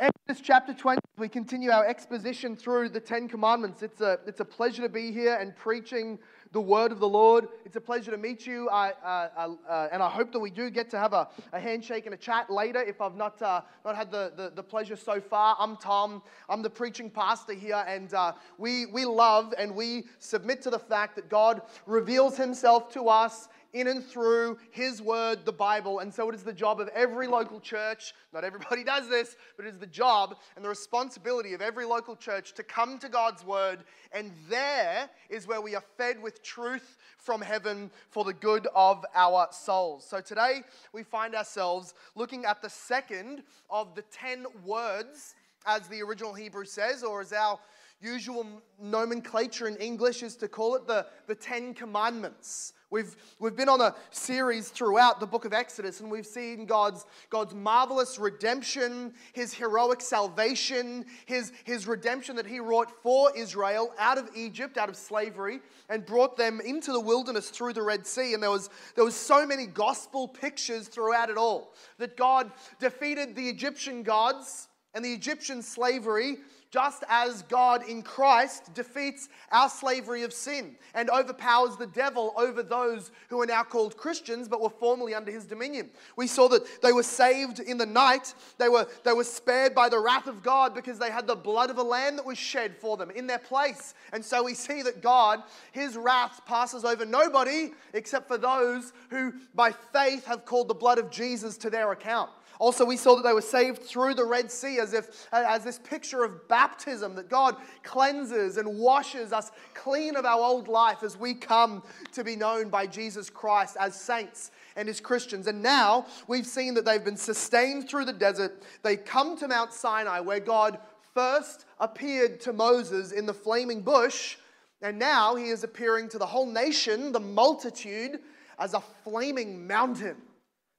every Exodus chapter 20, we continue our exposition through the Ten Commandments. It's a, it's a pleasure to be here and preaching the word of the Lord. It's a pleasure to meet you, I, uh, uh, and I hope that we do get to have a, a handshake and a chat later if I've not, uh, not had the, the, the, pleasure so far. I'm Tom, I'm the preaching pastor here, and uh, we, we love and we submit to the fact that God reveals himself to us in and through His Word, the Bible. And so it is the job of every local church, not everybody does this, but it is the job and the responsibility of every local church to come to God's Word. And there is where we are fed with truth from heaven for the good of our souls. So today we find ourselves looking at the second of the ten words, as the original Hebrew says, or as our usual nomenclature in English is to call it the, the Ten Commandments. We've, we've been on a series throughout the book of Exodus, and we've seen God's, God's marvelous redemption, his heroic salvation, his, his redemption that he wrought for Israel out of Egypt, out of slavery, and brought them into the wilderness through the Red Sea. And there was, there was so many gospel pictures throughout it all that God defeated the Egyptian gods and the Egyptian slavery just as God in Christ defeats our slavery of sin and overpowers the devil over those who are now called Christians but were formerly under his dominion. We saw that they were saved in the night, they were, they were spared by the wrath of God because they had the blood of a lamb that was shed for them in their place. And so we see that God, his wrath passes over nobody except for those who by faith have called the blood of Jesus to their account. Also, we saw that they were saved through the Red Sea as if as this picture of baptism that God cleanses and washes us clean of our old life as we come to be known by Jesus Christ as saints and as Christians. And now we've seen that they've been sustained through the desert. They come to Mount Sinai where God first appeared to Moses in the flaming bush, and now he is appearing to the whole nation, the multitude, as a flaming mountain.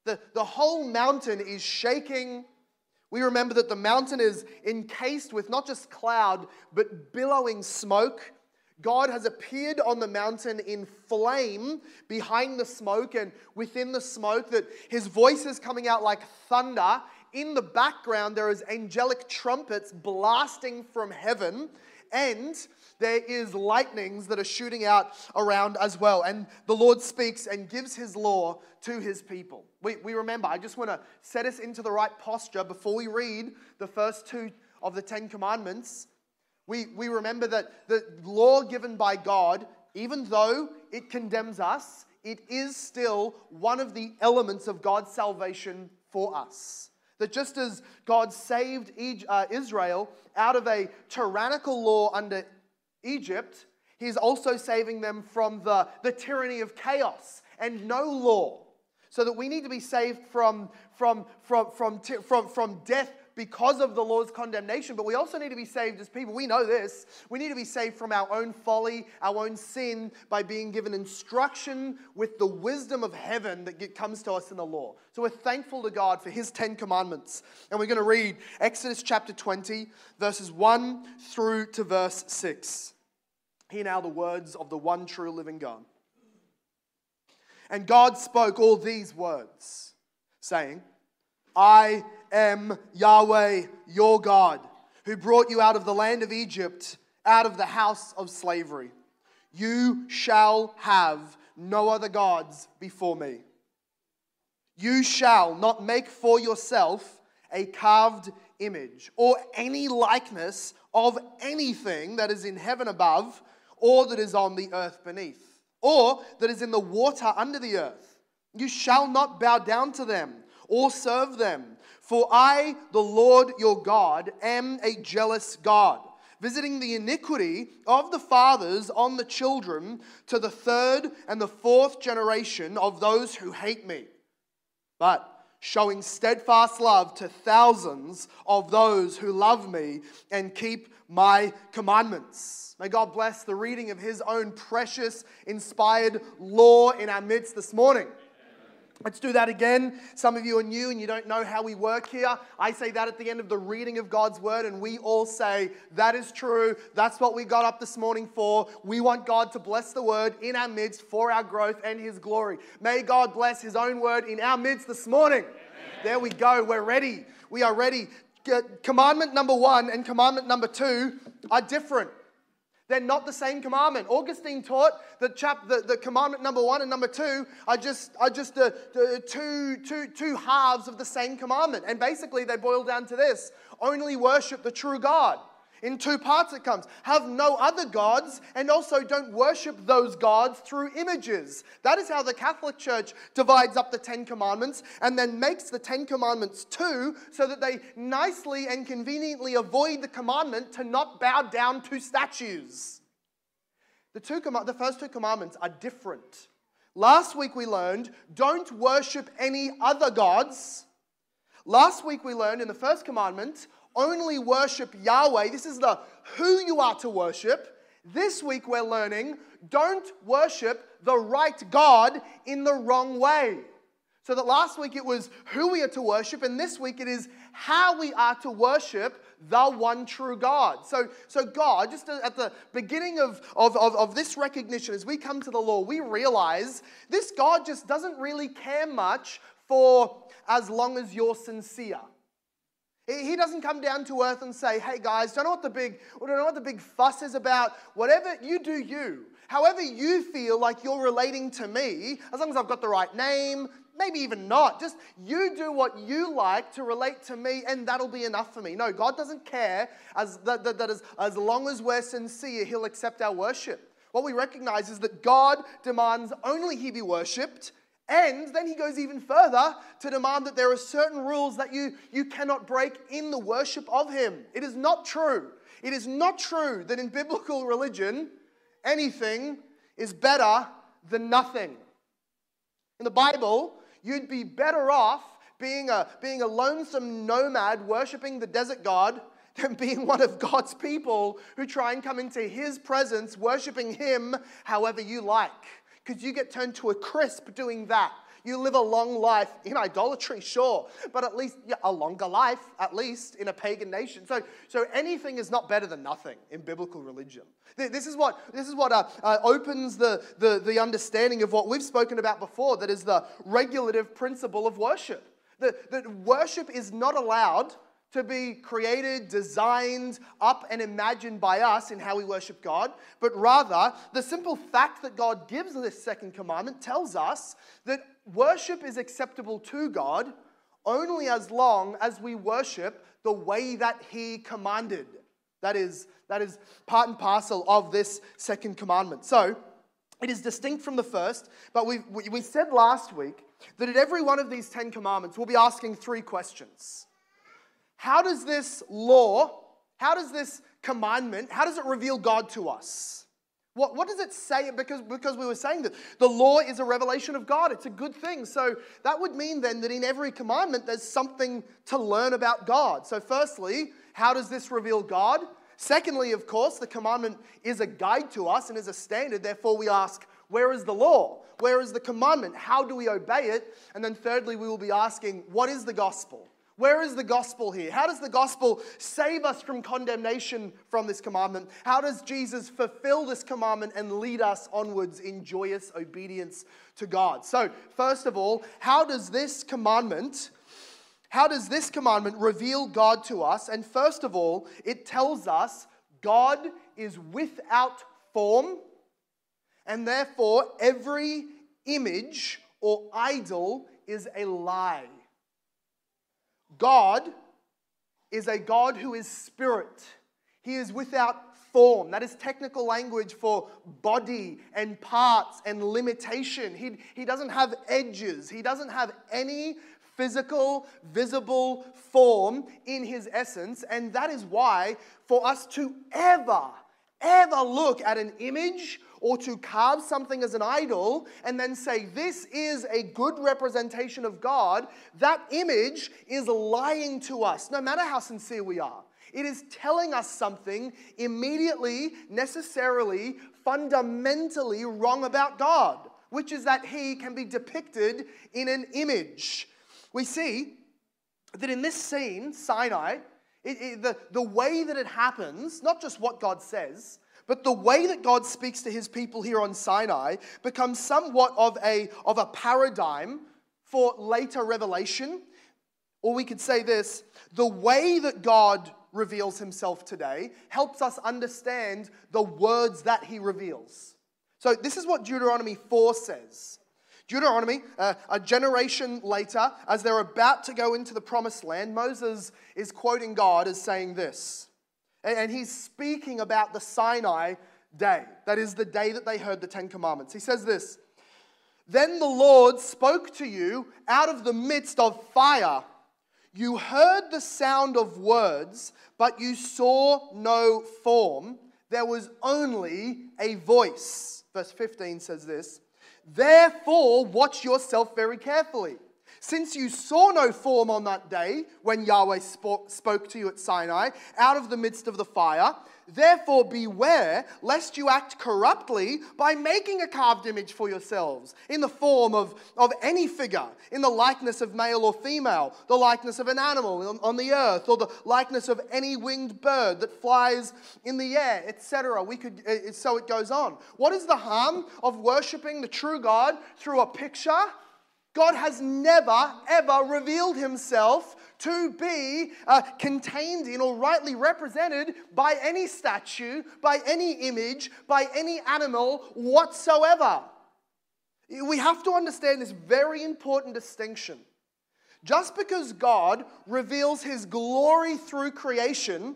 The, the whole mountain is shaking. We remember that the mountain is encased with not just cloud, but billowing smoke. God has appeared on the mountain in flame behind the smoke and within the smoke, that his voice is coming out like thunder. In the background, there is angelic trumpets blasting from heaven. And there is lightnings that are shooting out around as well. And the Lord speaks and gives his law to his people. We, we remember, I just want to set us into the right posture before we read the first two of the Ten Commandments. We, we remember that the law given by God, even though it condemns us, it is still one of the elements of God's salvation for us. That just as God saved uh, Israel out of a tyrannical law under Egypt, he's also saving them from the, the tyranny of chaos and no law. So that we need to be saved from, from, from, from, from, from death because of the law's condemnation, but we also need to be saved as people. We know this. We need to be saved from our own folly, our own sin, by being given instruction with the wisdom of heaven that comes to us in the law. So we're thankful to God for His Ten Commandments. And we're going to read Exodus chapter 20, verses 1 through to verse 6. Hear now the words of the one true living God. And God spoke all these words, saying, I am Yahweh, your God, who brought you out of the land of Egypt, out of the house of slavery. You shall have no other gods before me. You shall not make for yourself a carved image or any likeness of anything that is in heaven above or that is on the earth beneath, or that is in the water under the earth. You shall not bow down to them or serve them, for I, the Lord your God, am a jealous God, visiting the iniquity of the fathers on the children to the third and the fourth generation of those who hate me, but showing steadfast love to thousands of those who love me and keep my commandments. May God bless the reading of His own precious, inspired law in our midst this morning. Let's do that again. Some of you are new and you don't know how we work here. I say that at the end of the reading of God's word, and we all say, That is true. That's what we got up this morning for. We want God to bless the word in our midst for our growth and His glory. May God bless His own word in our midst this morning. Amen. There we go. We're ready. We are ready commandment number one and commandment number two are different. They're not the same commandment. Augustine taught that chap, the, the commandment number one and number two are just, are just the, the two, two, two halves of the same commandment. And basically, they boil down to this only worship the true God. In two parts it comes. Have no other gods, and also don't worship those gods through images. That is how the Catholic Church divides up the Ten Commandments and then makes the Ten Commandments two so that they nicely and conveniently avoid the commandment to not bow down to statues. The, two, com- the first two commandments are different. Last week we learned don't worship any other gods. Last week we learned in the first commandment only worship Yahweh. This is the who you are to worship. This week we're learning don't worship the right God in the wrong way. So that last week it was who we are to worship, and this week it is how we are to worship the one true God. So, so God, just at the beginning of, of, of, of this recognition, as we come to the law, we realize this God just doesn't really care much for as long as you're sincere. He doesn't come down to earth and say, hey guys, don't know what the big, don't know what the big fuss is about. Whatever you do, you. However you feel like you're relating to me, as long as I've got the right name, maybe even not. Just you do what you like to relate to me, and that'll be enough for me. No, God doesn't care as that, that, that as, as long as we're sincere, He'll accept our worship. What we recognize is that God demands only He be worshipped, and then he goes even further to demand that there are certain rules that you, you cannot break in the worship of him. It is not true. It is not true that in biblical religion, anything is better than nothing. In the Bible, you'd be better off being a, being a lonesome nomad worshiping the desert God than being one of God's people who try and come into his presence worshiping him however you like because you get turned to a crisp doing that. You live a long life in idolatry, sure, but at least yeah, a longer life, at least in a pagan nation. So, so anything is not better than nothing in biblical religion. This is what, this is what uh, uh, opens the, the, the understanding of what we've spoken about before that is the regulative principle of worship. That, that worship is not allowed to be created, designed, up, and imagined by us in how we worship God, but rather the simple fact that God gives this second commandment tells us that worship is acceptable to God only as long as we worship the way that He commanded. That is, that is part and parcel of this second commandment. So, it is distinct from the first, but we we said last week that at every one of these Ten Commandments, we'll be asking three questions. How does this law, how does this commandment, how does it reveal God to us? What, what does it say? Because, because we were saying that the law is a revelation of God. It's a good thing. So that would mean then that in every commandment there's something to learn about God. So, firstly, how does this reveal God? Secondly, of course, the commandment is a guide to us and is a standard. Therefore, we ask, where is the law? Where is the commandment? How do we obey it? And then, thirdly, we will be asking, what is the gospel? Where is the gospel here? How does the gospel save us from condemnation from this commandment? How does Jesus fulfill this commandment and lead us onwards in joyous obedience to God? So, first of all, how does this commandment how does this commandment reveal God to us? And first of all, it tells us God is without form, and therefore every image or idol is a lie. God is a God who is spirit. He is without form. That is technical language for body and parts and limitation. He, he doesn't have edges, he doesn't have any physical, visible form in his essence. And that is why, for us to ever, ever look at an image or to carve something as an idol and then say, This is a good representation of God, that image is lying to us, no matter how sincere we are. It is telling us something immediately, necessarily, fundamentally wrong about God, which is that He can be depicted in an image. We see that in this scene, Sinai, it, it, the, the way that it happens, not just what God says, but the way that God speaks to his people here on Sinai becomes somewhat of a, of a paradigm for later revelation Or we could say this the way that God reveals himself today helps us understand the words that he reveals. So, this is what Deuteronomy 4 says. Deuteronomy, uh, a generation later, as they're about to go into the promised land, Moses is quoting God as saying this. And he's speaking about the Sinai day. That is the day that they heard the Ten Commandments. He says this Then the Lord spoke to you out of the midst of fire. You heard the sound of words, but you saw no form. There was only a voice. Verse 15 says this Therefore, watch yourself very carefully. Since you saw no form on that day when Yahweh spoke to you at Sinai out of the midst of the fire, Therefore, beware lest you act corruptly by making a carved image for yourselves in the form of, of any figure, in the likeness of male or female, the likeness of an animal on, on the earth, or the likeness of any winged bird that flies in the air, etc. We could, uh, so it goes on. What is the harm of worshiping the true God through a picture? God has never, ever revealed himself to be uh, contained in or rightly represented by any statue, by any image, by any animal whatsoever. We have to understand this very important distinction. Just because God reveals his glory through creation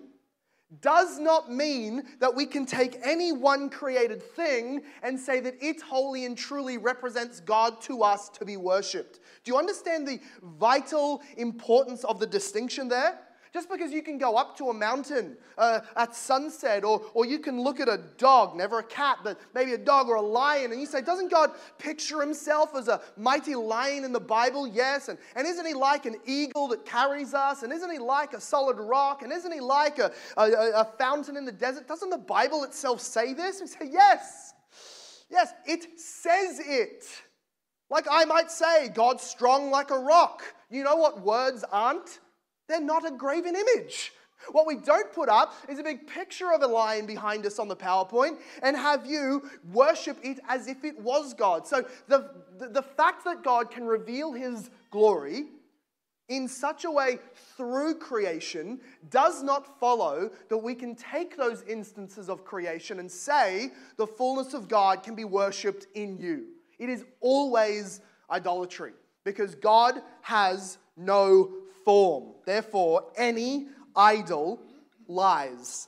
does not mean that we can take any one created thing and say that it wholly and truly represents God to us to be worshipped. Do you understand the vital importance of the distinction there? Just because you can go up to a mountain uh, at sunset, or, or you can look at a dog, never a cat, but maybe a dog or a lion, and you say, Doesn't God picture himself as a mighty lion in the Bible? Yes. And, and isn't he like an eagle that carries us? And isn't he like a solid rock? And isn't he like a, a, a fountain in the desert? Doesn't the Bible itself say this? We say, Yes. Yes, it says it. Like I might say, God's strong like a rock. You know what words aren't? They're not a graven image. What we don't put up is a big picture of a lion behind us on the PowerPoint and have you worship it as if it was God. So the, the, the, fact that God can reveal his glory in such a way through creation does not follow that we can take those instances of creation and say the fullness of God can be worshipped in you. It is always idolatry because God has no form. Therefore, any idol lies.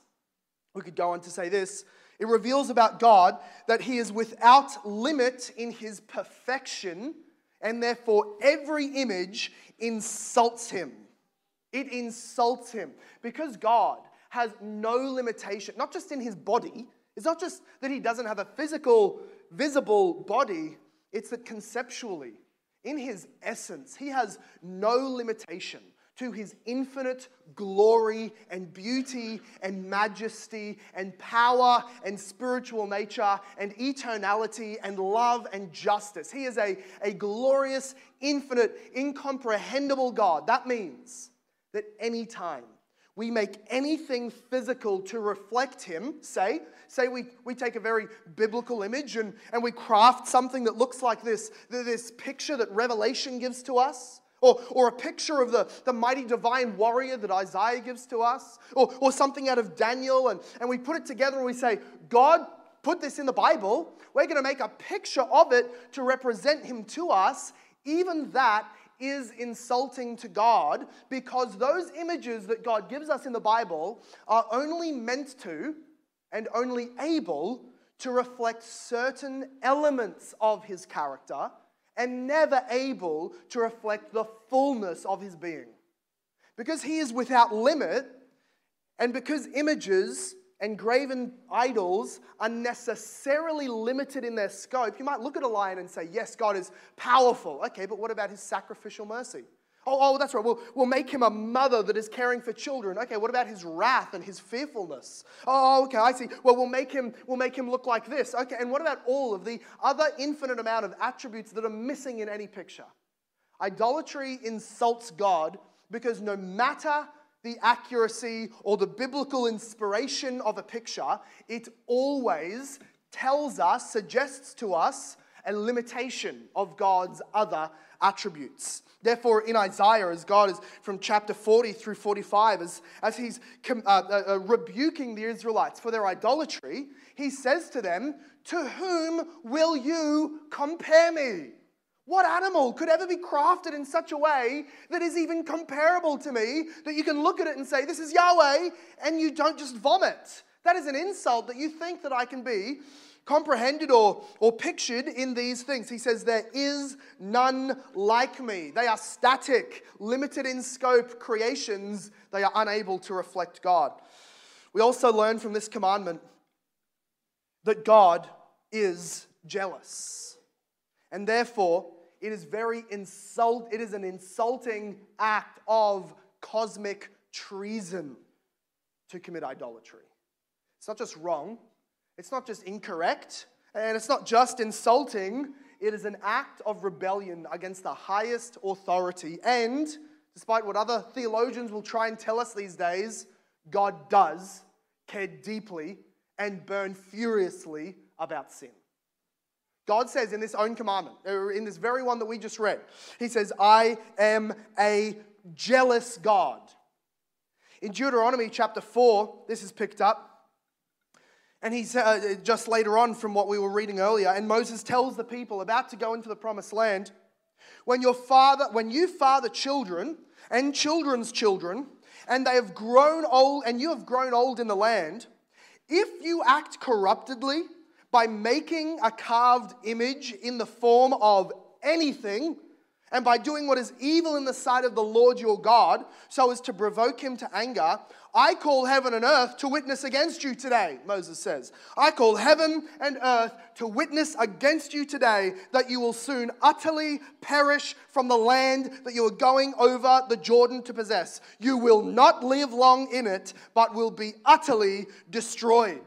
We could go on to say this it reveals about God that he is without limit in his perfection, and therefore every image insults him. It insults him because God has no limitation, not just in his body. It's not just that he doesn't have a physical, visible body, it's that conceptually in his essence, he has no limitation to his infinite glory and beauty and majesty and power and spiritual nature and eternality and love and justice. He is a, a glorious, infinite, incomprehensible God. That means that anytime we make anything physical to reflect him, say, Say we, we take a very biblical image and, and we craft something that looks like this, this picture that Revelation gives to us. Or, or a picture of the, the mighty divine warrior that Isaiah gives to us, or, or something out of Daniel, and, and we put it together and we say, God put this in the Bible. We're going to make a picture of it to represent him to us. Even that is insulting to God because those images that God gives us in the Bible are only meant to and only able to reflect certain elements of his character and never able to reflect the fullness of his being. Because he is without limit, and because images and graven idols are necessarily limited in their scope, you might look at a lion and say, Yes, God is powerful. Okay, but what about his sacrificial mercy? Oh, oh, that's right. We'll, we'll make him a mother that is caring for children. Okay, what about his wrath and his fearfulness? Oh, oh okay, I see. Well, we'll make him, we'll make him look like this. Okay, and what about all of the other infinite amount of attributes that are missing in any picture? Idolatry insults God because no matter the accuracy or the biblical inspiration of a picture, it always tells us, suggests to us, a limitation of God's other attributes. Therefore, in Isaiah, as God is from chapter 40 through 45, as, as he's uh, uh, uh, rebuking the Israelites for their idolatry, he says to them, To whom will you compare me? What animal could ever be crafted in such a way that is even comparable to me, that you can look at it and say, This is Yahweh, and you don't just vomit? That is an insult that you think that I can be comprehended or, or pictured in these things. He says, There is none like me. They are static, limited in scope creations. They are unable to reflect God. We also learn from this commandment that God is jealous. And therefore, it is very insult it is an insulting act of cosmic treason to commit idolatry. It's not just wrong, it's not just incorrect, and it's not just insulting. It is an act of rebellion against the highest authority. And despite what other theologians will try and tell us these days, God does care deeply and burn furiously about sin. God says in this own commandment, in this very one that we just read, He says, I am a jealous God. In Deuteronomy chapter 4, this is picked up. And he's uh, just later on from what we were reading earlier, and Moses tells the people about to go into the promised land, when your father, when you father children and children's children, and they have grown old, and you have grown old in the land, if you act corruptedly by making a carved image in the form of anything, and by doing what is evil in the sight of the Lord your God, so as to provoke him to anger, I call heaven and earth to witness against you today, Moses says. I call heaven and earth to witness against you today that you will soon utterly perish from the land that you are going over the Jordan to possess. You will not live long in it, but will be utterly destroyed.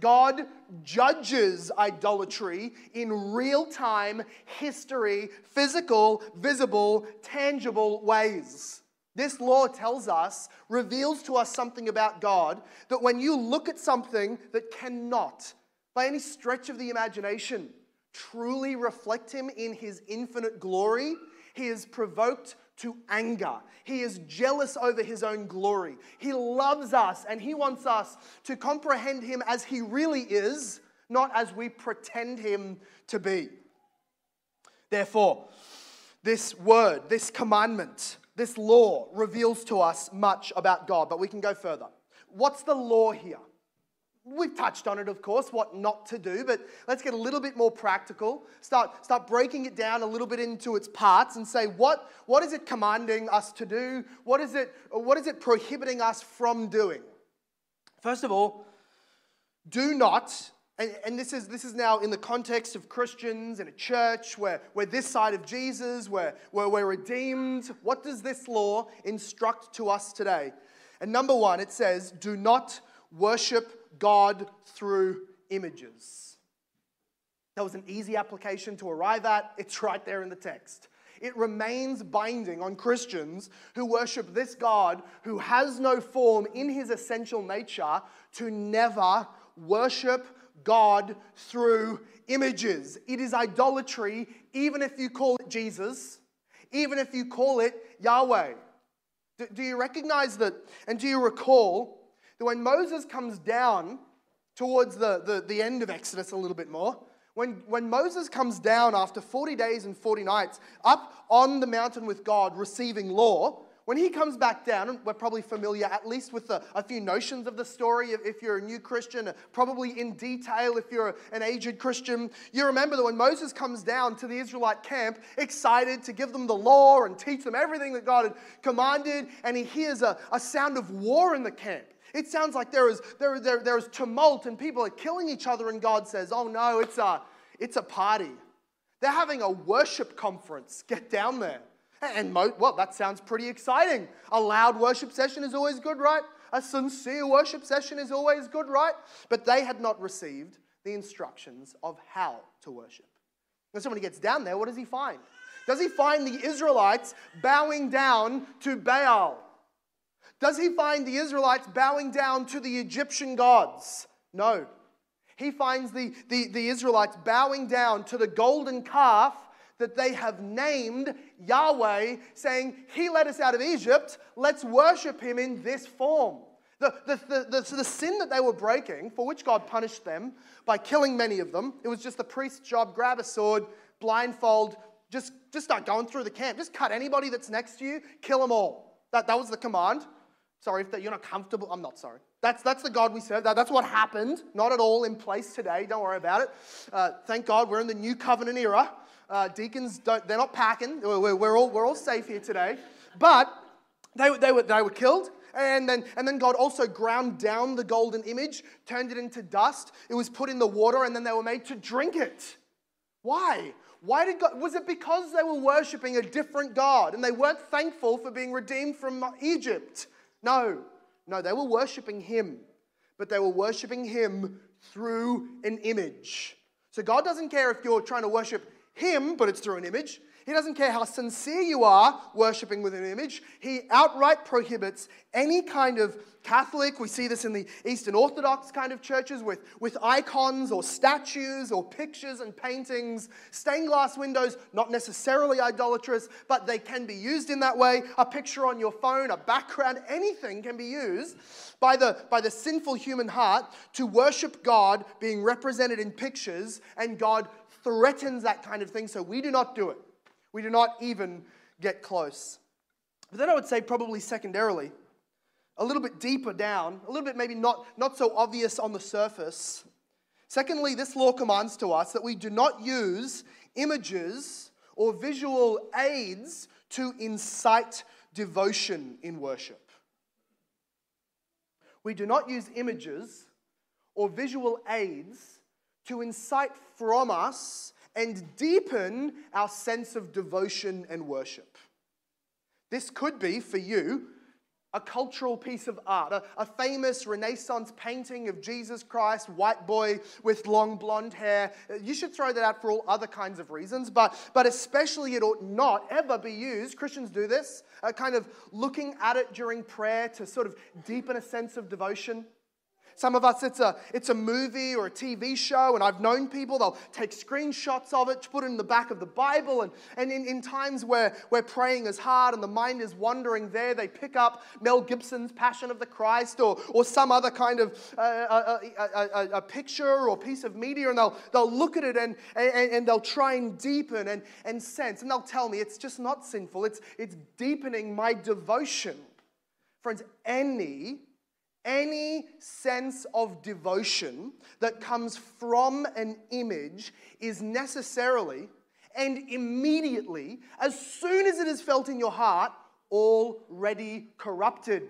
God judges idolatry in real time history, physical, visible, tangible ways. This law tells us, reveals to us something about God that when you look at something that cannot, by any stretch of the imagination, truly reflect Him in His infinite glory, He is provoked to anger. He is jealous over his own glory. He loves us and he wants us to comprehend him as he really is, not as we pretend him to be. Therefore, this word, this commandment, this law reveals to us much about God, but we can go further. What's the law here? We've touched on it, of course, what not to do, but let's get a little bit more practical. Start, start breaking it down a little bit into its parts and say, what, what is it commanding us to do? What is, it, what is it prohibiting us from doing? First of all, do not, and, and this, is, this is now in the context of Christians in a church where we're this side of Jesus, where, where we're redeemed. What does this law instruct to us today? And number one, it says, do not worship God through images. That was an easy application to arrive at. It's right there in the text. It remains binding on Christians who worship this God who has no form in his essential nature to never worship God through images. It is idolatry, even if you call it Jesus, even if you call it Yahweh. Do, do you recognize that? And do you recall that when Moses comes down towards the, the, the end of Exodus a little bit more, when, when Moses comes down after 40 days and 40 nights up on the mountain with God receiving law, when he comes back down, we're probably familiar at least with a, a few notions of the story if, if, you're a new Christian, probably in detail if you're an aged Christian, you remember that when Moses comes down to the Israelite camp, excited to give them the law and teach them everything that God had commanded, and he hears a, a sound of war in the camp. It sounds like there is, there, there, there is tumult and people are killing each other, and God says, Oh no, it's a, it's a party. They're having a worship conference. Get down there. And, mo- well, that sounds pretty exciting. A loud worship session is always good, right? A sincere worship session is always good, right? But they had not received the instructions of how to worship. And so when he gets down there, what does he find? Does he find the Israelites bowing down to Baal? Does he find the Israelites bowing down to the Egyptian gods? No. he finds the, the, the Israelites bowing down to the golden calf that they have named Yahweh, saying, He led us out of Egypt, let's worship Him in this form. The, the, the, the, the sin that they were breaking, for which God punished them by killing many of them, it was just the priest's job grab a sword, blindfold, just, just start going through the camp. Just cut anybody that's next to you, kill them all. That, that was the command. Sorry if that you're not comfortable. I'm not sorry. That's, that's the God we serve. That, that's what happened. Not at all in place today. Don't worry about it. Uh, thank God we're in the new covenant era. Uh, deacons, don't, they're not packing. We're, we're, all, we're all safe here today. But they, they, were, they were killed. And then, and then God also ground down the golden image, turned it into dust. It was put in the water, and then they were made to drink it. Why? Why did God? Was it because they were worshiping a different God and they weren't thankful for being redeemed from Egypt? No, no, they were worshiping Him, but they were worshiping Him through an image. So God doesn't care if you're trying to worship Him, but it's through an image. He doesn't care how sincere you are worshiping with an image. He outright prohibits any kind of Catholic, we see this in the Eastern Orthodox kind of churches with, with icons or statues or pictures and paintings, stained glass windows, not necessarily idolatrous, but they can be used in that way. A picture on your phone, a background, anything can be used by the, by the sinful human heart to worship God being represented in pictures, and God threatens that kind of thing, so we do not do it. We do not even get close. But then I would say, probably secondarily, a little bit deeper down, a little bit maybe not, not so obvious on the surface. Secondly, this law commands to us that we do not use images or visual aids to incite devotion in worship. We do not use images or visual aids to incite from us and deepen our sense of devotion and worship. This could be for you a cultural piece of art, a, a, famous Renaissance painting of Jesus Christ, white boy with long blonde hair. You should throw that out for all other kinds of reasons, but, but especially it ought not ever be used. Christians do this, uh, kind of looking at it during prayer to sort of deepen a sense of devotion. Some of us, it's a, it's a movie or a TV show, and I've known people, they'll take screenshots of it, put it in the back of the Bible, and, and in, in times where, where praying is hard and the mind is wandering there, they pick up Mel Gibson's Passion of the Christ or, or some other kind of uh, a, a, a, a, picture or piece of media, and they'll, they'll look at it and, and, and they'll try and deepen and, and sense, and they'll tell me it's just not sinful, it's, it's deepening my devotion. Friends, any any sense of devotion that comes from an image is necessarily and immediately, as soon as it is felt in your heart, already corrupted.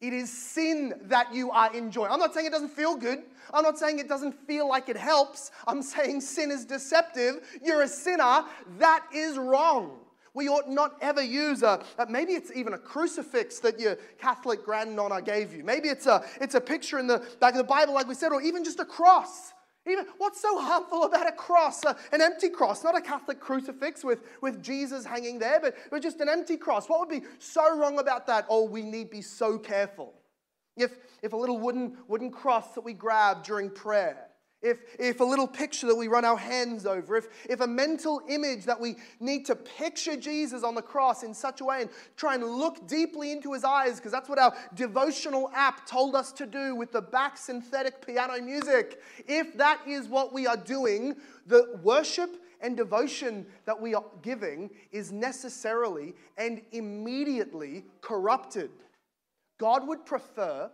It is sin that you are enjoying. I'm not saying it doesn't feel good. I'm not saying it doesn't feel like it helps. I'm saying sin is deceptive. You're a sinner. That is wrong. We ought not ever use a, maybe it's even a crucifix that your Catholic grandnonna gave you. Maybe it's a, it's a picture in the back of the Bible, like we said, or even just a cross. Even, what's so harmful about a cross? Uh, an empty cross, not a Catholic crucifix with, with Jesus hanging there, but, but just an empty cross. What would be so wrong about that? Oh, we need be so careful. If, if a little wooden, wooden cross that we grab during prayer, if, if a little picture that we run our hands over, if, if a mental image that we need to picture Jesus on the cross in such a way and try and look deeply into his eyes, because that's what our devotional app told us to do with the back synthetic piano music. If that is what we are doing, the worship and devotion that we are giving is necessarily and immediately corrupted. God would prefer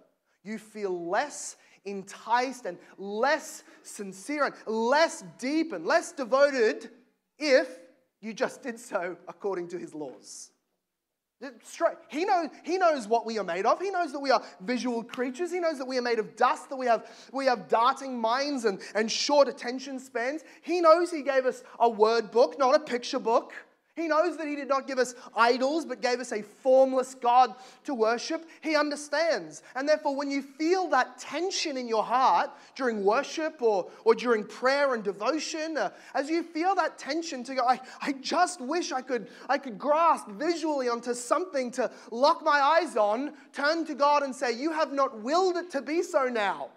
you feel less enticed and less sincere and less deep and less devoted if you just did so according to his laws. Straight. He knows, he knows what we are made of. He knows that we are visual creatures. He knows that we are made of dust, that we have, we have darting minds and, and short attention spans. He knows He gave us a word book, not a picture book. He knows that He did not give us idols, but gave us a formless God to worship. He understands. And therefore, when you feel that tension in your heart during worship or, or during prayer and devotion, uh, as you feel that tension to go, I, I just wish I could, I could grasp visually onto something to lock my eyes on, turn to God and say, You have not willed it to be so now.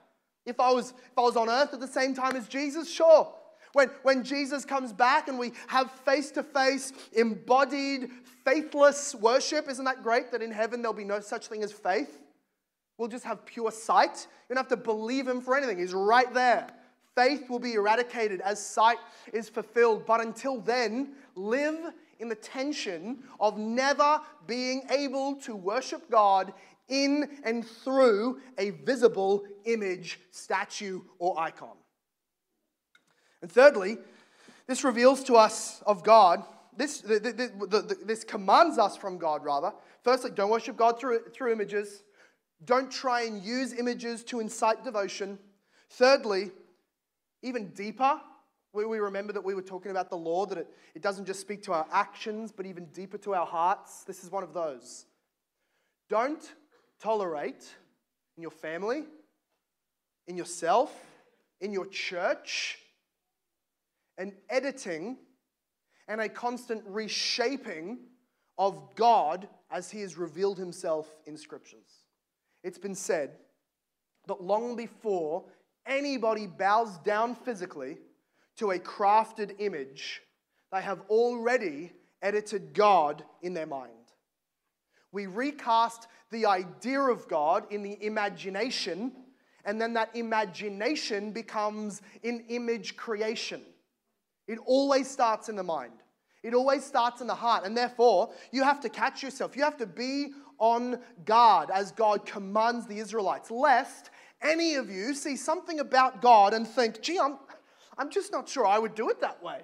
If I was, if I was on earth at the same time as Jesus, sure. When, when Jesus comes back and we have face to face, embodied, faithless worship, isn't that great that in heaven there'll be no such thing as faith? We'll just have pure sight. You don't have to believe him for anything, he's right there. Faith will be eradicated as sight is fulfilled. But until then, live in the tension of never being able to worship God in and through a visible image, statue, or icon. And thirdly, this reveals to us of God, this, this commands us from God, rather. Firstly, don't worship God through, through images. Don't try and use images to incite devotion. Thirdly, even deeper, we, we remember that we were talking about the law, that it, it doesn't just speak to our actions, but even deeper to our hearts. This is one of those. Don't tolerate in your family, in yourself, in your church, an editing and a constant reshaping of God as He has revealed Himself in Scriptures. It's been said that long before anybody bows down physically to a crafted image, they have already edited God in their mind. We recast the idea of God in the imagination, and then that imagination becomes an image creation. It always starts in the mind. It always starts in the heart. And therefore, you have to catch yourself. You have to be on guard as God commands the Israelites, lest any of you see something about God and think, gee, I'm, I'm just not sure I would do it that way.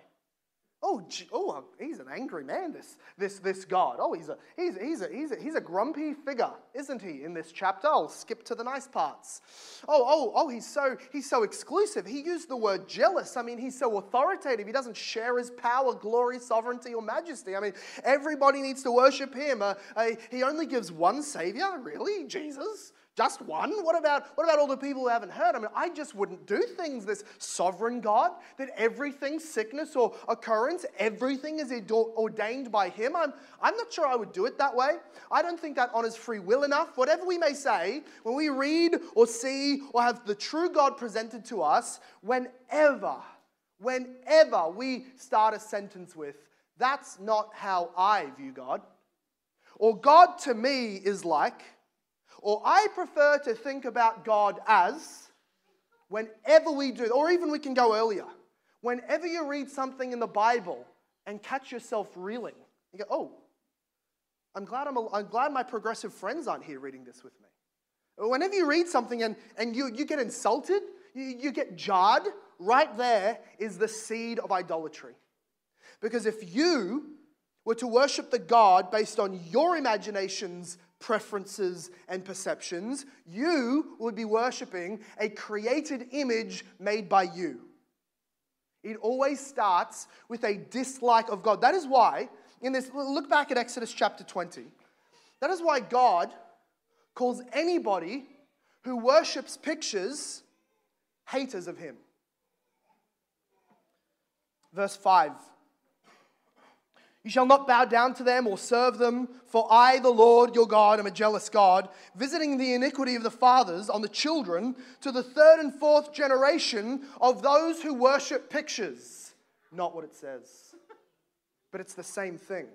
Oh, oh, he's an angry man, this, this, this God. Oh, he's a, he's, he's, a, he's, a, he's a grumpy figure, isn't he, in this chapter? I'll skip to the nice parts. Oh, oh, oh, he's so, he's so exclusive. He used the word jealous. I mean, he's so authoritative. He doesn't share his power, glory, sovereignty, or majesty. I mean, everybody needs to worship him. Uh, uh, he only gives one Savior, really? Jesus? Just one? What about, what about all the people who haven't heard? I mean, I just wouldn't do things, this sovereign God, that everything, sickness or occurrence, everything is ordained by Him. I'm, I'm not sure I would do it that way. I don't think that honors free will enough. Whatever we may say, when we read or see or have the true God presented to us, whenever, whenever we start a sentence with, that's not how I view God. Or God to me is like, or I prefer to think about God as, whenever we do, or even we can go earlier, whenever you read something in the Bible and catch yourself reeling, you go, oh, I'm glad, I'm, I'm glad my progressive friends aren't here reading this with me. Whenever you read something and, and you, you get insulted, you, you get jarred, right there is the seed of idolatry. Because if you were to worship the God based on your imaginations preferences, and perceptions, you would be worshiping a created image made by you. It always starts with a dislike of God. That is why, in this, look back at Exodus chapter 20. That is why God calls anybody who worships pictures haters of Him. Verse 5 you shall not bow down to them or serve them, for I, the Lord your God, am a jealous God, visiting the iniquity of the fathers on the children to the third and fourth generation of those who worship pictures. Not what it says, but it's the same thing.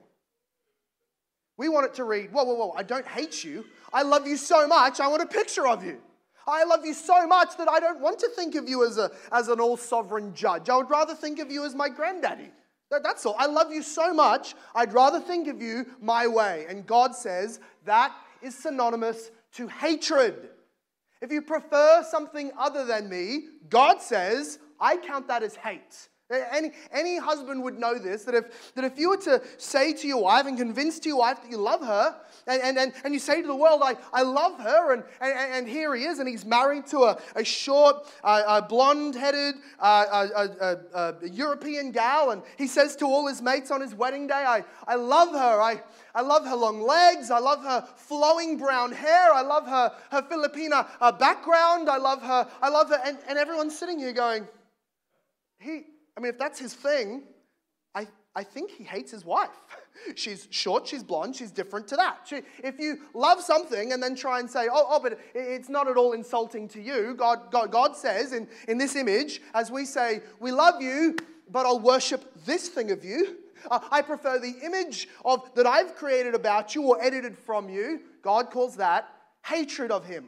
We want it to read, whoa, whoa, whoa, I don't hate you. I love you so much, I want a picture of you. I love you so much that I don't want to think of you as, a, as an all sovereign judge. I would rather think of you as my granddaddy. That's all. I love you so much, I'd rather think of you my way. And God says that is synonymous to hatred. If you prefer something other than me, God says, I count that as hate. Any, any husband would know this that if, that if you were to say to your wife and convince to your wife that you love her, and, and, and, and you say to the world, I, I love her, and, and, and here he is, and he's married to a, a short, uh, blonde headed uh, European gal, and he says to all his mates on his wedding day, I, I love her, I, I love her long legs, I love her flowing brown hair, I love her, her Filipina uh, background, I love her, I love her, and, and everyone's sitting here going, he, I mean, if that's his thing, I, I think he hates his wife. She's short, she's blonde, she's different to that. She, if you love something and then try and say, oh, oh, but it's not at all insulting to you, God, God, God says in, in this image, as we say, we love you, but I'll worship this thing of you. Uh, I prefer the image of that I've created about you or edited from you. God calls that hatred of him.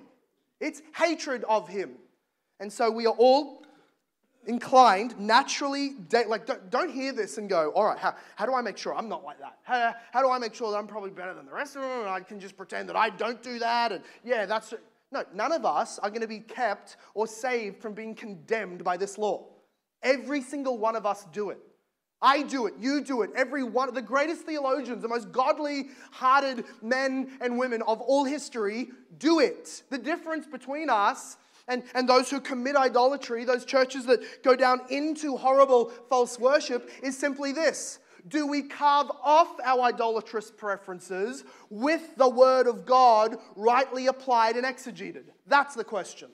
It's hatred of him. And so we are all inclined naturally, like, don't, don't hear this and go, all right, how, how do I make sure I'm not like that? How, how do I make sure that I'm probably better than the rest of them and I can just pretend that I don't do that? And yeah, that's, no, none of us are going to be kept or saved from being condemned by this law. Every single one of us do it. I do it, you do it, every one of the greatest theologians, the most godly hearted men and women of all history do it. The difference between us and, and those who commit idolatry, those churches that go down into horrible false worship, is simply this. Do we carve off our idolatrous preferences with the Word of God rightly applied and exegeted? That's the question.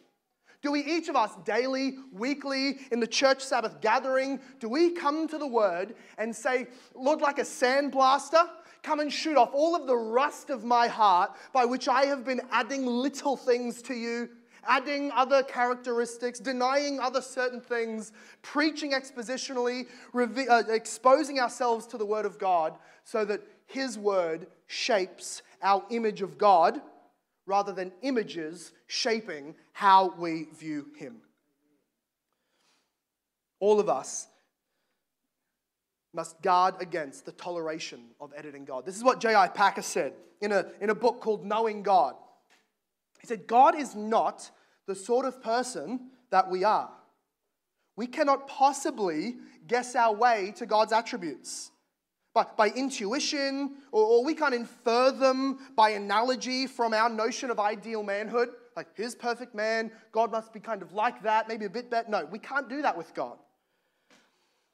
Do we, each of us, daily, weekly, in the church Sabbath gathering, do we come to the Word and say, Lord, like a sandblaster, come and shoot off all of the rust of my heart by which I have been adding little things to you adding other characteristics, denying other certain things, preaching expositionally, uh, exposing ourselves to the Word of God so that His Word shapes our image of God rather than images shaping how we view Him. All of us must guard against the toleration of editing God. This is what J.I. Packer said in a, in a book called Knowing God. He said, God is not the sort of person that we are. We cannot possibly guess our way to God's attributes. By, by intuition, or, or we can't infer them by analogy from our notion of ideal manhood. Like, here's perfect man, God must be kind of like that, maybe a bit better. No, we can't do that with God.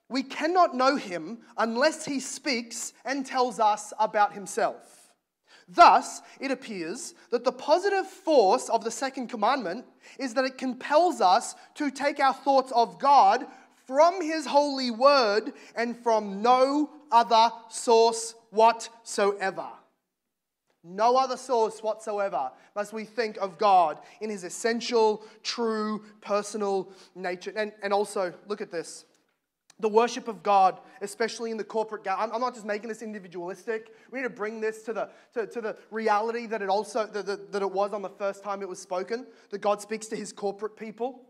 We cannot know him unless he speaks and tells us about himself. Thus, it appears that the positive force of the second commandment is that it compels us to take our thoughts of God from His holy word and from no other source whatsoever. No other source whatsoever must we think of God in His essential, true, personal nature. And, and also, look at this the worship of God, especially in the corporate God. I'm, not just making this individualistic. We need to bring this to the, to, to the reality that it also that, that, that it was on the first time it was spoken, that God speaks to his corporate people.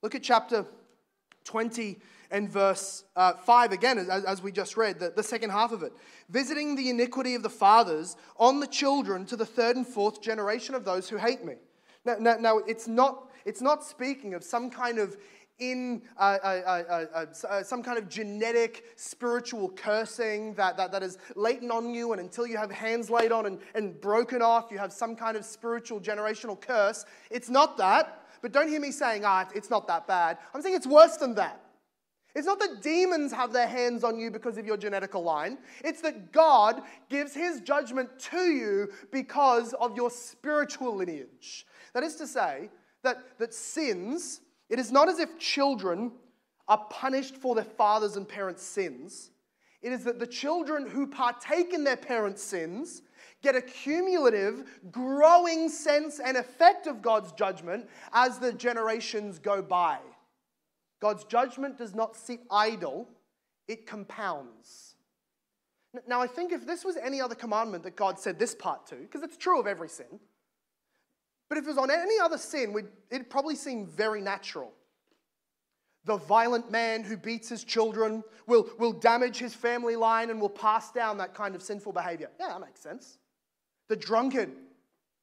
Look at chapter 20 and verse uh, 5 again, as, as, we just read, the, the second half of it. Visiting the iniquity of the fathers on the children to the third and fourth generation of those who hate me. Now, now, now it's, not, it's not speaking of some kind of in uh, uh, uh, some kind of genetic spiritual cursing that, that, that is latent on you, and until you have hands laid on and, and broken off, you have some kind of spiritual generational curse. It's not that, but don't hear me saying, ah, it's not that bad. I'm saying it's worse than that. It's not that demons have their hands on you because of your genetical line. It's that God gives his judgment to you because of your spiritual lineage. That is to say, that, that sins it is not as if children are punished for their fathers' and parents' sins. It is that the children who partake in their parents' sins get a cumulative, growing sense and effect of God's judgment as the generations go by. God's judgment does not sit idle, it compounds. Now, I think if this was any other commandment that God said this part to, because it's true of every sin, but if it was on any other sin, it'd probably seem very natural. The violent man who beats his children will, will damage his family line and will pass down that kind of sinful behavior. Yeah, that makes sense. The drunkard,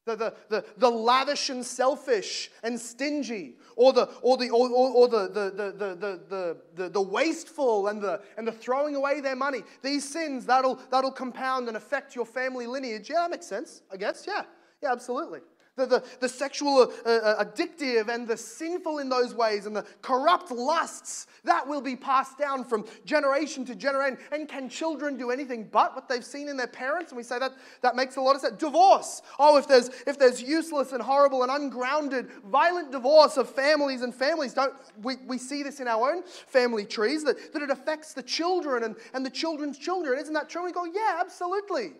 the, the, the, the lavish and selfish and stingy, or the, or the, or, the, the, the, the, the, wasteful and the, and the throwing away their money. These sins, that'll, that'll compound and affect your family lineage. Yeah, that makes sense, I guess. Yeah, yeah, absolutely. The, the, the sexual uh, uh, addictive and the sinful in those ways and the corrupt lusts that will be passed down from generation to generation. And can children do anything but what they've seen in their parents? And we say that that makes a lot of sense. Divorce. Oh if there's if there's useless and horrible and ungrounded violent divorce of families and families. Don't we, we see this in our own family trees that, that it affects the children and, and the children's children. Isn't that true? We go yeah absolutely.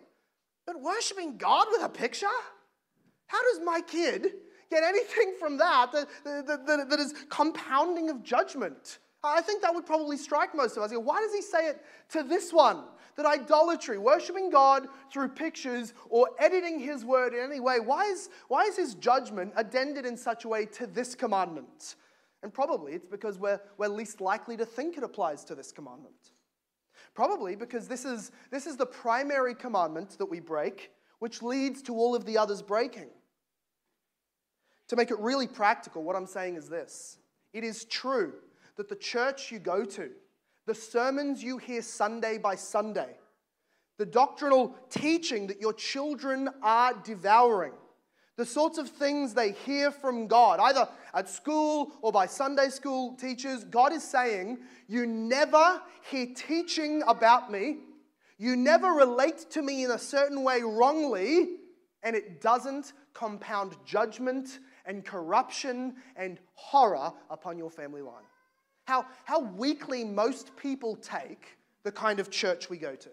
But worshiping god with a picture how does my kid get anything from that that, that, that, that is compounding of judgment? I think that would probably strike most of us. Why does he say it to this one? That idolatry, worshiping God through pictures or editing his word in any way, why is, why is his judgment addended in such a way to this commandment? And probably it's because we're, we're least likely to think it applies to this commandment. Probably because this is, this is the primary commandment that we break which leads to all of the others breaking. To make it really practical, what I'm saying is this. It is true that the church you go to, the sermons you hear Sunday by Sunday, the doctrinal teaching that your children are devouring, the sorts of things they hear from God, either at school or by Sunday school teachers, God is saying, You never hear teaching about me. You never relate to me in a certain way wrongly, and it doesn't compound judgment and corruption and horror upon your family line. How, how weakly most people take the kind of church we go to.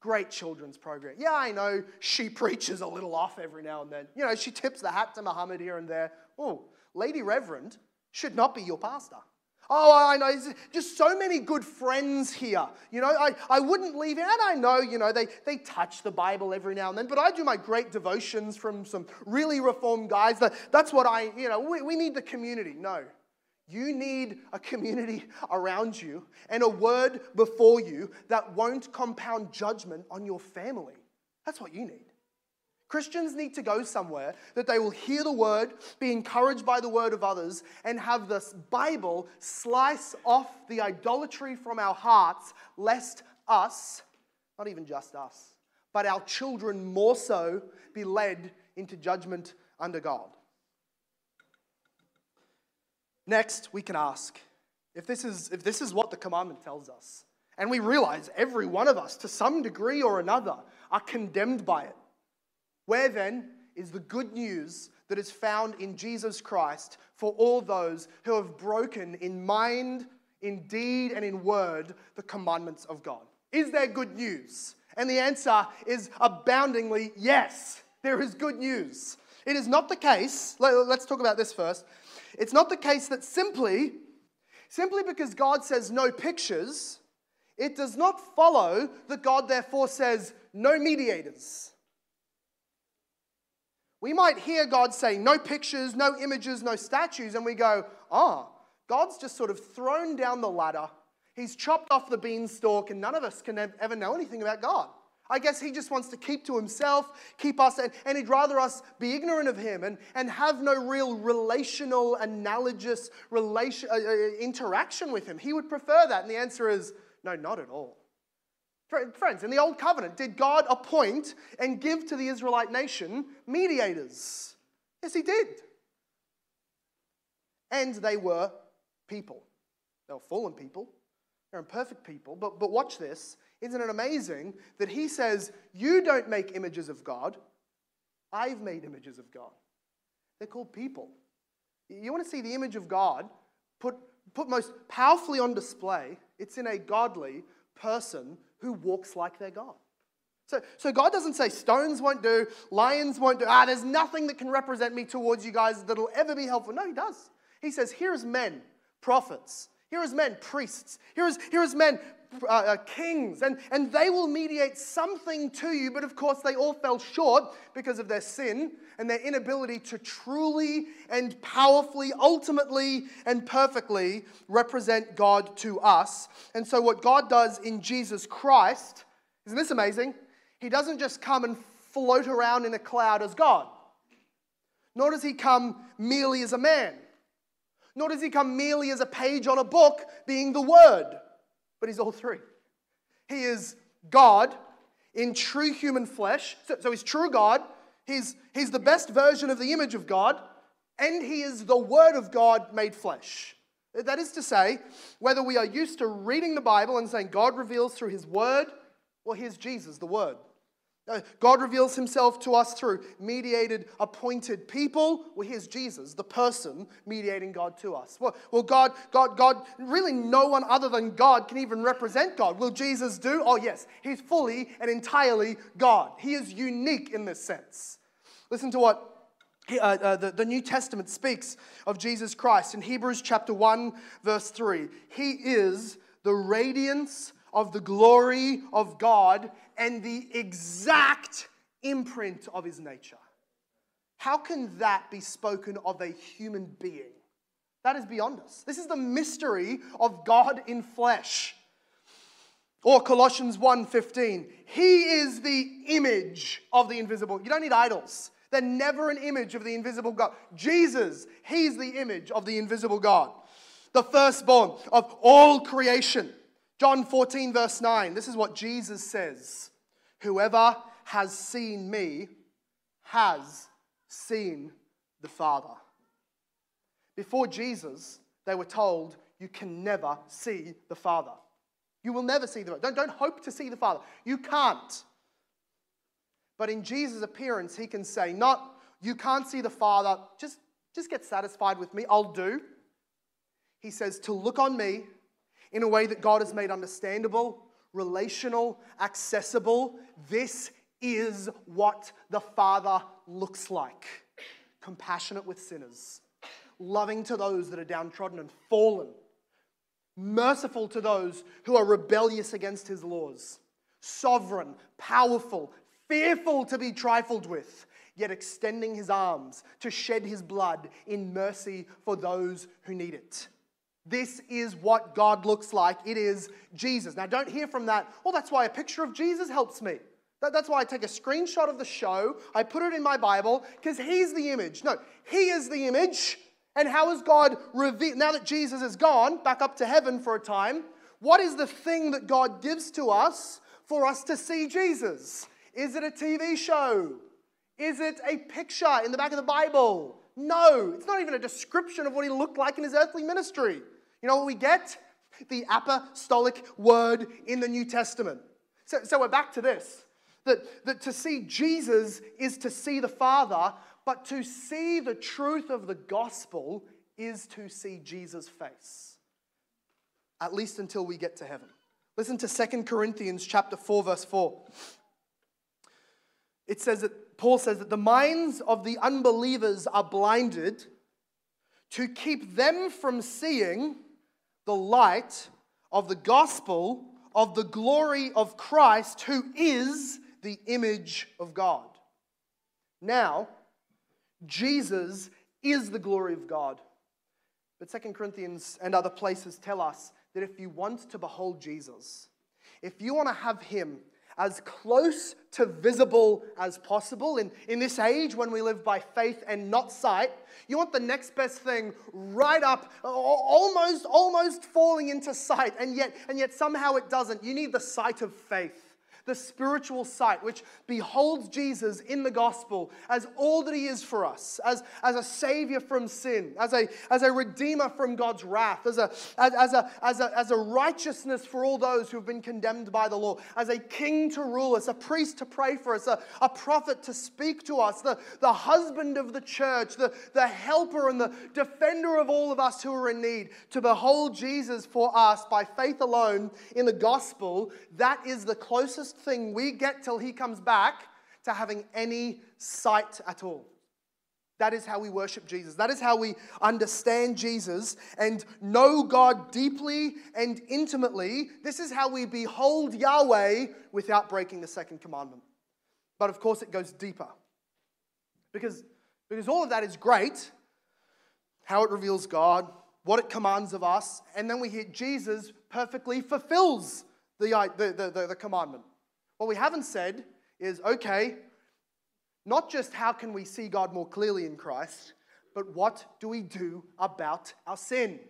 Great children's program. Yeah, I know she preaches a little off every now and then. You know, she tips the hat to Muhammad here and there. Oh, Lady Reverend should not be your pastor. Oh, I know, just so many good friends here. You know, I, I wouldn't leave. And I know, you know, they, they touch the Bible every now and then, but I do my great devotions from some really reformed guys. That, that's what I, you know, we, we need the community. No. You need a community around you and a word before you that won't compound judgment on your family. That's what you need. Christians need to go somewhere that they will hear the word, be encouraged by the word of others, and have this Bible slice off the idolatry from our hearts, lest us, not even just us, but our children more so, be led into judgment under God. Next, we can ask if this is, if this is what the commandment tells us, and we realize every one of us, to some degree or another, are condemned by it where then is the good news that is found in Jesus Christ for all those who have broken in mind, in deed, and in word the commandments of God? Is there good news? And the answer is aboundingly yes, there is good news. It is not the case, let's talk about this first. It's not the case that simply, simply because God says no pictures, it does not follow that God therefore says no mediators. We might hear God say, no pictures, no images, no statues, and we go, ah, oh, God's just sort of thrown down the ladder. He's chopped off the beanstalk, and none of us can ever know anything about God. I guess he just wants to keep to himself, keep us, and, and, he'd rather us be ignorant of him and, and have no real relational, analogous relation, uh, uh, interaction with him. He would prefer that. And the answer is no, not at all. Friends, in the Old Covenant, did God appoint and give to the Israelite nation mediators? Yes, He did. And they were people. They were fallen people. They're imperfect people. But, but watch this. Isn't it amazing that He says, You don't make images of God, I've made images of God. They're called people. You want to see the image of God put, put most powerfully on display? It's in a godly person who walks like their God. So, so God doesn't say stones won't do, lions won't do. Ah, there's nothing that can represent me towards you guys that'll ever be helpful. No, He does. He says, here's men, prophets. Here is men, priests. Here is, here is men, uh, uh, kings. And, and they will mediate something to you, but of course they all fell short because of their sin and their inability to truly and powerfully, ultimately and perfectly represent God to us. And so, what God does in Jesus Christ, isn't this amazing? He doesn't just come and float around in a cloud as God, nor does he come merely as a man, nor does he come merely as a page on a book being the Word, but he's all three. He is God in true human flesh, so, so he's true God He's, he's the best version of the image of God, and he is the Word of God made flesh. That is to say, whether we are used to reading the Bible and saying God reveals through his Word, well, here's Jesus, the Word. Uh, God reveals himself to us through mediated, appointed people. Well, here's Jesus, the person mediating God to us. Well, well, God, God, God, really no one other than God can even represent God. Will Jesus do? Oh, yes. He's fully and entirely God. He is unique in this sense. Listen to what uh, uh, the, the New Testament speaks of Jesus Christ in Hebrews chapter 1, verse 3. He is the radiance of the glory of God and the exact imprint of his nature. How can that be spoken of a human being? That is beyond us. This is the mystery of God in flesh. Or Colossians 1:15. He is the image of the invisible. You don't need idols. They're never an image of the invisible God. Jesus, he's the image of the invisible God. The firstborn of all creation. John 14, verse 9, this is what Jesus says Whoever has seen me has seen the Father. Before Jesus, they were told, You can never see the Father. You will never see the Father. Don't, don't hope to see the Father. You can't. But in Jesus' appearance, he can say, Not, you can't see the Father, just, just get satisfied with me, I'll do. He says, To look on me in a way that God has made understandable, relational, accessible. This is what the Father looks like compassionate with sinners, loving to those that are downtrodden and fallen, merciful to those who are rebellious against his laws, sovereign, powerful, fearful to be trifled with, yet extending his arms to shed his blood in mercy for those who need it. This is what God looks like. It is Jesus. Now, don't hear from that. Well, that's why a picture of Jesus helps me. That's why I take a screenshot of the show, I put it in my Bible, because He's the image. No, He is the image. And how is God revealed? Now that Jesus is gone, back up to heaven for a time, what is the thing that God gives to us for us to see Jesus? Is it a TV show? Is it a picture in the back of the Bible? No, it's not even a description of what he looked like in his earthly ministry. You know what we get? The apostolic word in the New Testament. So, so we're back to this that, that to see Jesus is to see the Father, but to see the truth of the gospel is to see Jesus' face. At least until we get to heaven. Listen to 2 Corinthians chapter 4, verse 4. It says that Paul says that the minds of the unbelievers are blinded to keep them from seeing the light of the gospel of the glory of Christ, who is the image of God. Now, Jesus is the glory of God. But Second Corinthians and other places tell us that if you want to behold Jesus, if you want to have him as close to visible as possible. In, in this age, when we live by faith and not sight, you want the next best thing right up, almost, almost falling into sight, and yet, and yet somehow it doesn't. You need the sight of faith the spiritual sight, which beholds Jesus in the gospel as all that he is for us, as, as a savior from sin, as a, as a redeemer from God's wrath, as a, as, as, a, as, a, as a righteousness for all those who have been condemned by the law, as a king to rule us, a priest to pray for us, a, a prophet to speak to us, the, the husband of the church, the, the helper and the defender of all of us who are in need, to behold Jesus for us by faith alone in the gospel, that is the closest thing we get till he comes back to having any sight at all. That is how we worship Jesus. That is how we understand Jesus and know God deeply and intimately. This is how we behold Yahweh without breaking the second commandment. But of course, it goes deeper. Because, because all of that is great how it reveals God, what it commands of us, and then we hear Jesus perfectly fulfills the, the, the, the commandment. What we haven't said is okay, not just how can we see God more clearly in Christ, but what do we do about our sin?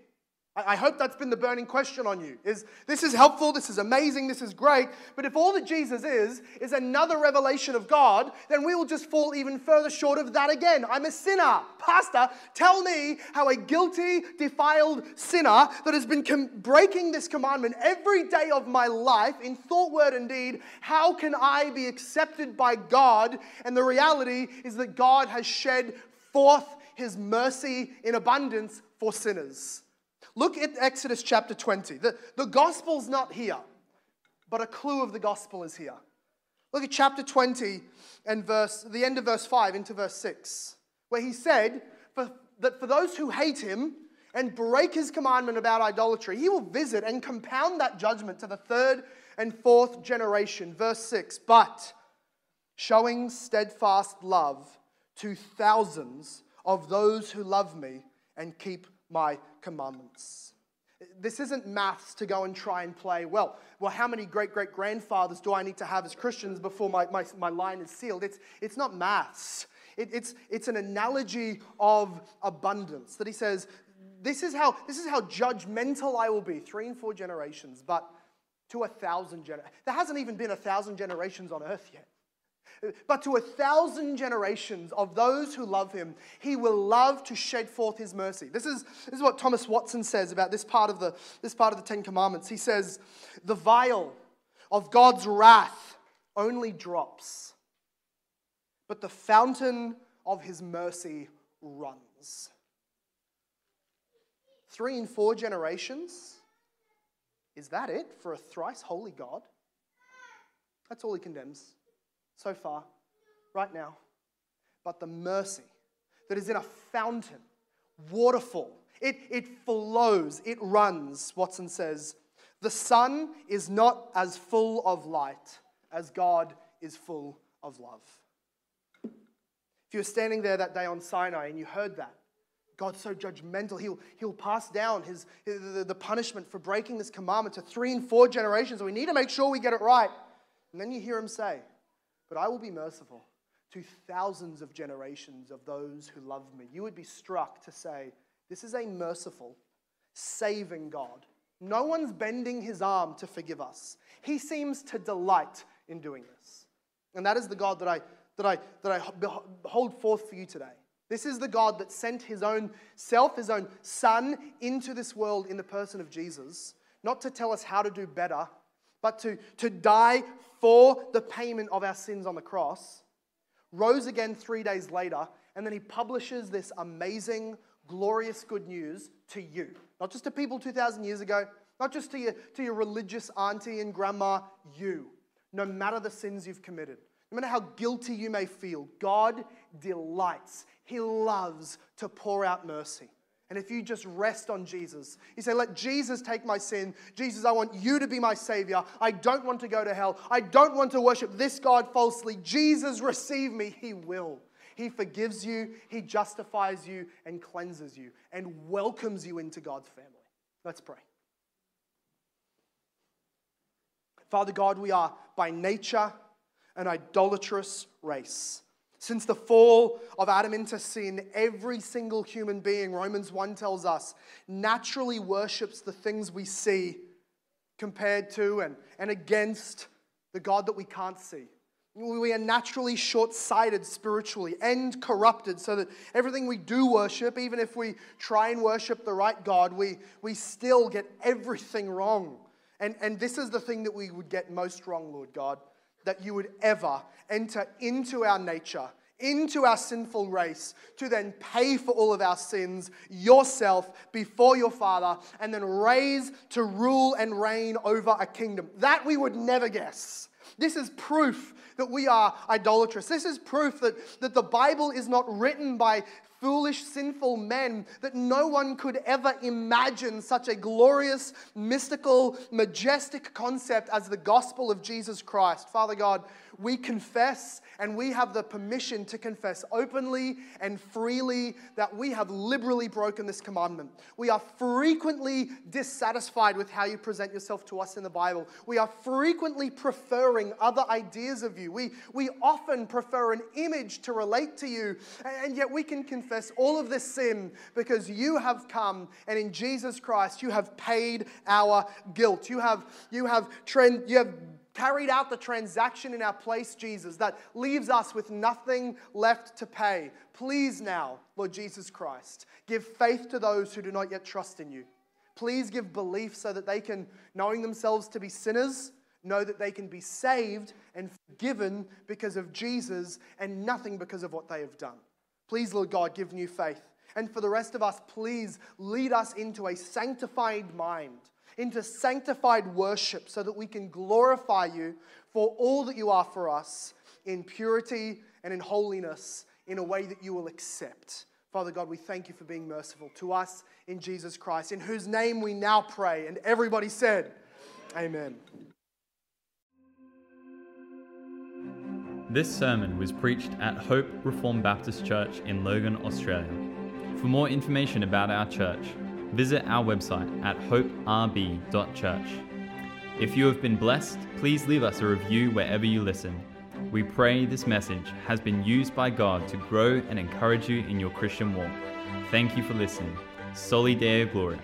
I hope that's been the burning question on you. Is this is helpful, this is amazing, this is great, but if all that Jesus is is another revelation of God, then we will just fall even further short of that again. I'm a sinner. Pastor, tell me how a guilty, defiled sinner that has been com- breaking this commandment every day of my life in thought, word, and deed, how can I be accepted by God? And the reality is that God has shed forth his mercy in abundance for sinners. Look at Exodus chapter 20. The, the gospel's not here, but a clue of the gospel is here. Look at chapter 20 and verse, the end of verse 5 into verse 6, where he said for, that for those who hate him and break his commandment about idolatry, he will visit and compound that judgment to the third and fourth generation. Verse 6 But showing steadfast love to thousands of those who love me and keep my commandments. This isn't maths to go and try and play, well, well, how many great great grandfathers do I need to have as Christians before my, my, my line is sealed? It's, it's not maths. It, it's, it's an analogy of abundance that he says, this is, how, this is how judgmental I will be, three and four generations, but to a thousand generations. There hasn't even been a thousand generations on earth yet. But to a thousand generations of those who love him, he will love to shed forth his mercy. This is, this is what Thomas Watson says about this part, of the, this part of the Ten Commandments. He says, The vial of God's wrath only drops, but the fountain of his mercy runs. Three and four generations? Is that it for a thrice holy God? That's all he condemns so far, right now, but the mercy that is in a fountain, waterfall. It, it flows, it runs, Watson says. The sun is not as full of light as God is full of love. If you were standing there that day on Sinai and you heard that, God's so judgmental, he'll, he'll pass down his, the, the punishment for breaking this commandment to three and four generations. We need to make sure we get it right. And then you hear him say, but I will be merciful to thousands of generations of those who love me. You would be struck to say, This is a merciful, saving God. No one's bending his arm to forgive us. He seems to delight in doing this. And that is the God that I, that I, that I hold forth for you today. This is the God that sent his own self, his own son, into this world in the person of Jesus, not to tell us how to do better, but to, to die for the payment of our sins on the cross, rose again three days later, and then he publishes this amazing, glorious good news to you. Not just to people 2,000 years ago, not just to your, to your religious auntie and grandma, you. No matter the sins you've committed, no matter how guilty you may feel, God delights, He loves to pour out mercy. And if you just rest on Jesus, you say, Let Jesus take my sin. Jesus, I want you to be my Savior. I don't want to go to hell. I don't want to worship this God falsely. Jesus, receive me. He will. He forgives you, He justifies you, and cleanses you, and welcomes you into God's family. Let's pray. Father God, we are by nature an idolatrous race. Since the fall of Adam into sin, every single human being, Romans 1 tells us, naturally worships the things we see compared to and, and against the God that we can't see. We are naturally short sighted spiritually and corrupted, so that everything we do worship, even if we try and worship the right God, we, we still get everything wrong. And, and this is the thing that we would get most wrong, Lord God that you would ever enter into our nature, into our sinful race, to then pay for all of our sins yourself before your Father, and then raise to rule and reign over a kingdom. That we would never guess. This is proof that we are idolatrous. This is proof that, that the Bible is not written by foolish, sinful men that no one could ever imagine such a glorious, mystical, majestic concept as the gospel of Jesus Christ. Father God, we confess and we have the permission to confess openly and freely that we have liberally broken this commandment. We are frequently dissatisfied with how you present yourself to us in the Bible. We are frequently preferring other ideas of you. We, we often prefer an image to relate to you, and yet we can confess confess all of this sin because you have come and in Jesus Christ you have paid our guilt. You have, you have, trend, you have carried out the transaction in our place, Jesus, that leaves us with nothing left to pay. Please now, Lord Jesus Christ, give faith to those who do not yet trust in you. Please give belief so that they can, knowing themselves to be sinners, know that they can be saved and forgiven because of Jesus and nothing because of what they have done. Please, Lord God, give new faith. And for the rest of us, please lead us into a sanctified mind, into sanctified worship, so that we can glorify you for all that you are for us in purity and in holiness in a way that you will accept. Father God, we thank you for being merciful to us in Jesus Christ, in whose name we now pray. And everybody said, Amen. This sermon was preached at Hope Reformed Baptist Church in Logan, Australia. For more information about our church, visit our website at hoperb.church. If you have been blessed, please leave us a review wherever you listen. We pray this message has been used by God to grow and encourage you in your Christian walk. Thank you for listening. Soli Deo Gloria.